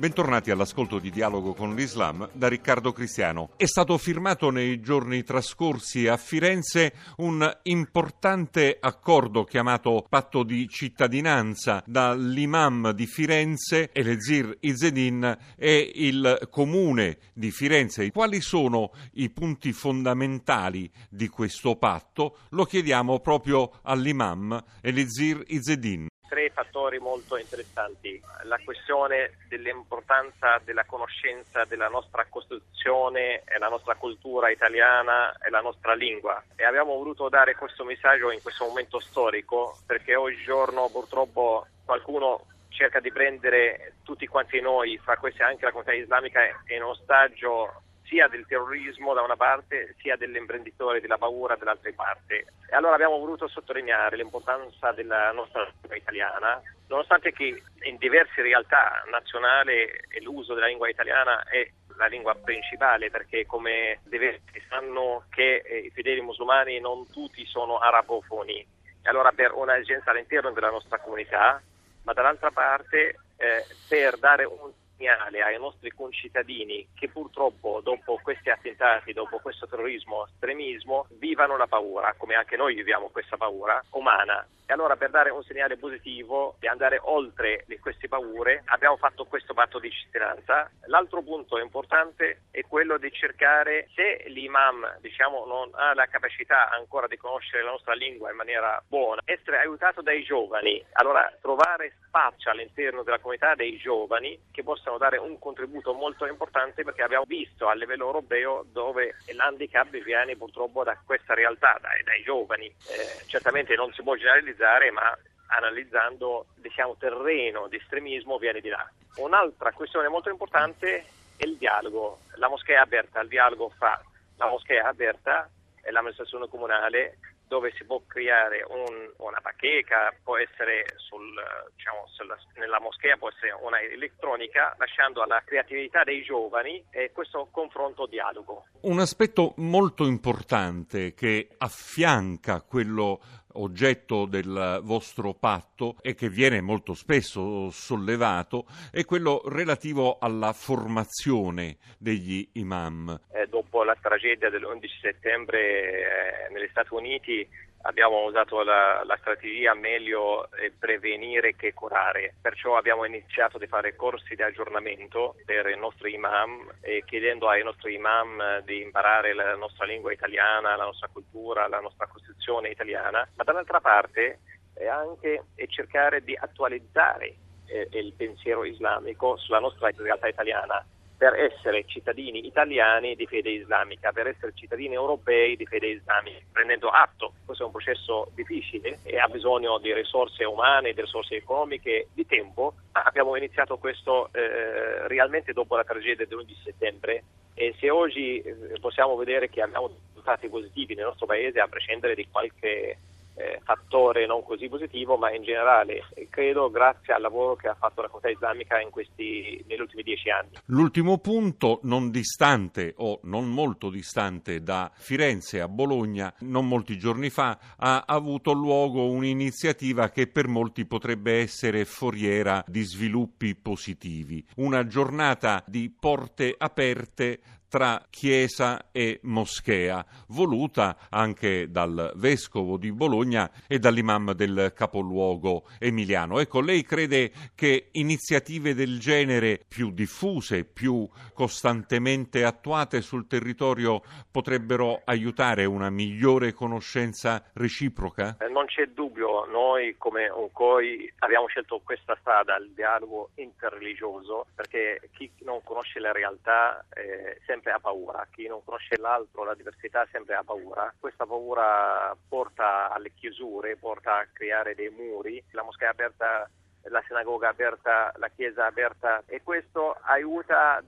Bentornati all'ascolto di Dialogo con l'Islam da Riccardo Cristiano. È stato firmato nei giorni trascorsi a Firenze un importante accordo chiamato Patto di cittadinanza dall'imam di Firenze, Elezir Izzedin, e il comune di Firenze. Quali sono i punti fondamentali di questo patto? Lo chiediamo proprio all'imam Elezir Izzedin tre fattori molto interessanti. La questione dell'importanza della conoscenza della nostra Costituzione e la nostra cultura italiana e la nostra lingua. E abbiamo voluto dare questo messaggio in questo momento storico perché oggigiorno purtroppo qualcuno cerca di prendere tutti quanti noi, fra questi anche la comunità islamica, in ostaggio sia del terrorismo da una parte sia dell'imprenditore della paura dall'altra parte. E allora abbiamo voluto sottolineare l'importanza della nostra lingua italiana, nonostante che in diverse realtà nazionali l'uso della lingua italiana è la lingua principale perché come diversi sanno che eh, i fedeli musulmani non tutti sono arabofoni. E allora per un'esigenza all'interno della nostra comunità, ma dall'altra parte eh, per dare un segnale ai nostri concittadini che purtroppo dopo questi attentati, dopo questo terrorismo, estremismo, vivano la paura, come anche noi viviamo questa paura umana. E allora per dare un segnale positivo e andare oltre queste paure abbiamo fatto questo patto di cittadinanza. L'altro punto importante è quello di cercare se l'imam diciamo, non ha la capacità ancora di conoscere la nostra lingua in maniera buona, essere aiutato dai giovani. Allora trovare spazio all'interno della comunità dei giovani che possano dare un contributo molto importante perché abbiamo visto a livello europeo dove l'handicap viene purtroppo da questa realtà, dai, dai giovani. Eh, certamente non si può generalizzare, ma analizzando diciamo, terreno di estremismo viene di là. Un'altra questione molto importante è il dialogo. La moschea è aperta, il dialogo fra la moschea aperta e l'amministrazione comunale dove si può creare un, una bacheca, può essere sul, diciamo, sulla, nella moschea, può essere una elettronica, lasciando alla creatività dei giovani e questo confronto dialogo. Un aspetto molto importante che affianca quello oggetto del vostro patto e che viene molto spesso sollevato è quello relativo alla formazione degli imam. Eh, dopo la tragedia dell'11 settembre eh, negli Stati Uniti abbiamo usato la, la, strategia meglio prevenire che curare, perciò abbiamo iniziato a fare corsi di aggiornamento per i nostri imam chiedendo ai nostri imam di imparare la nostra lingua italiana, la nostra cultura, la nostra Costituzione italiana, ma dall'altra parte è anche cercare di attualizzare eh, il pensiero islamico sulla nostra realtà italiana per essere cittadini italiani di fede islamica, per essere cittadini europei di fede islamica, prendendo atto. Questo è un processo difficile e ha bisogno di risorse umane, di risorse economiche, di tempo. Abbiamo iniziato questo eh, realmente dopo la tragedia dell'11 settembre e se oggi eh, possiamo vedere che abbiamo risultati positivi nel nostro paese, a prescindere di qualche eh, fattore non così positivo, ma in generale credo grazie al lavoro che ha fatto la comunità islamica questi, negli ultimi dieci anni. L'ultimo punto, non distante o non molto distante da Firenze a Bologna, non molti giorni fa ha avuto luogo un'iniziativa che per molti potrebbe essere foriera di sviluppi positivi. Una giornata di porte aperte tra chiesa e moschea, voluta anche dal vescovo di Bologna e dall'imam del capoluogo emiliano. Ecco, lei crede che iniziative del genere più diffuse, più costantemente attuate sul territorio potrebbero aiutare una migliore conoscenza reciproca? Eh, non c'è dubbio, noi come UNCOI abbiamo scelto questa strada, il dialogo interreligioso, perché chi non conosce la realtà eh, sempre sempre ha paura, chi non conosce l'altro, la diversità sempre ha paura. Questa paura porta alle chiusure, porta a creare dei muri. La moschea è aperta la sinagoga aperta, la chiesa aperta e questo aiuta a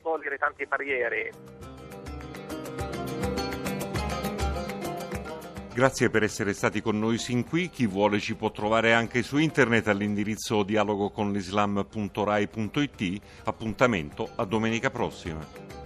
togliere tante barriere. Grazie per essere stati con noi sin qui. Chi vuole ci può trovare anche su internet all'indirizzo dialogoconlislam.rai.it. Appuntamento a domenica prossima.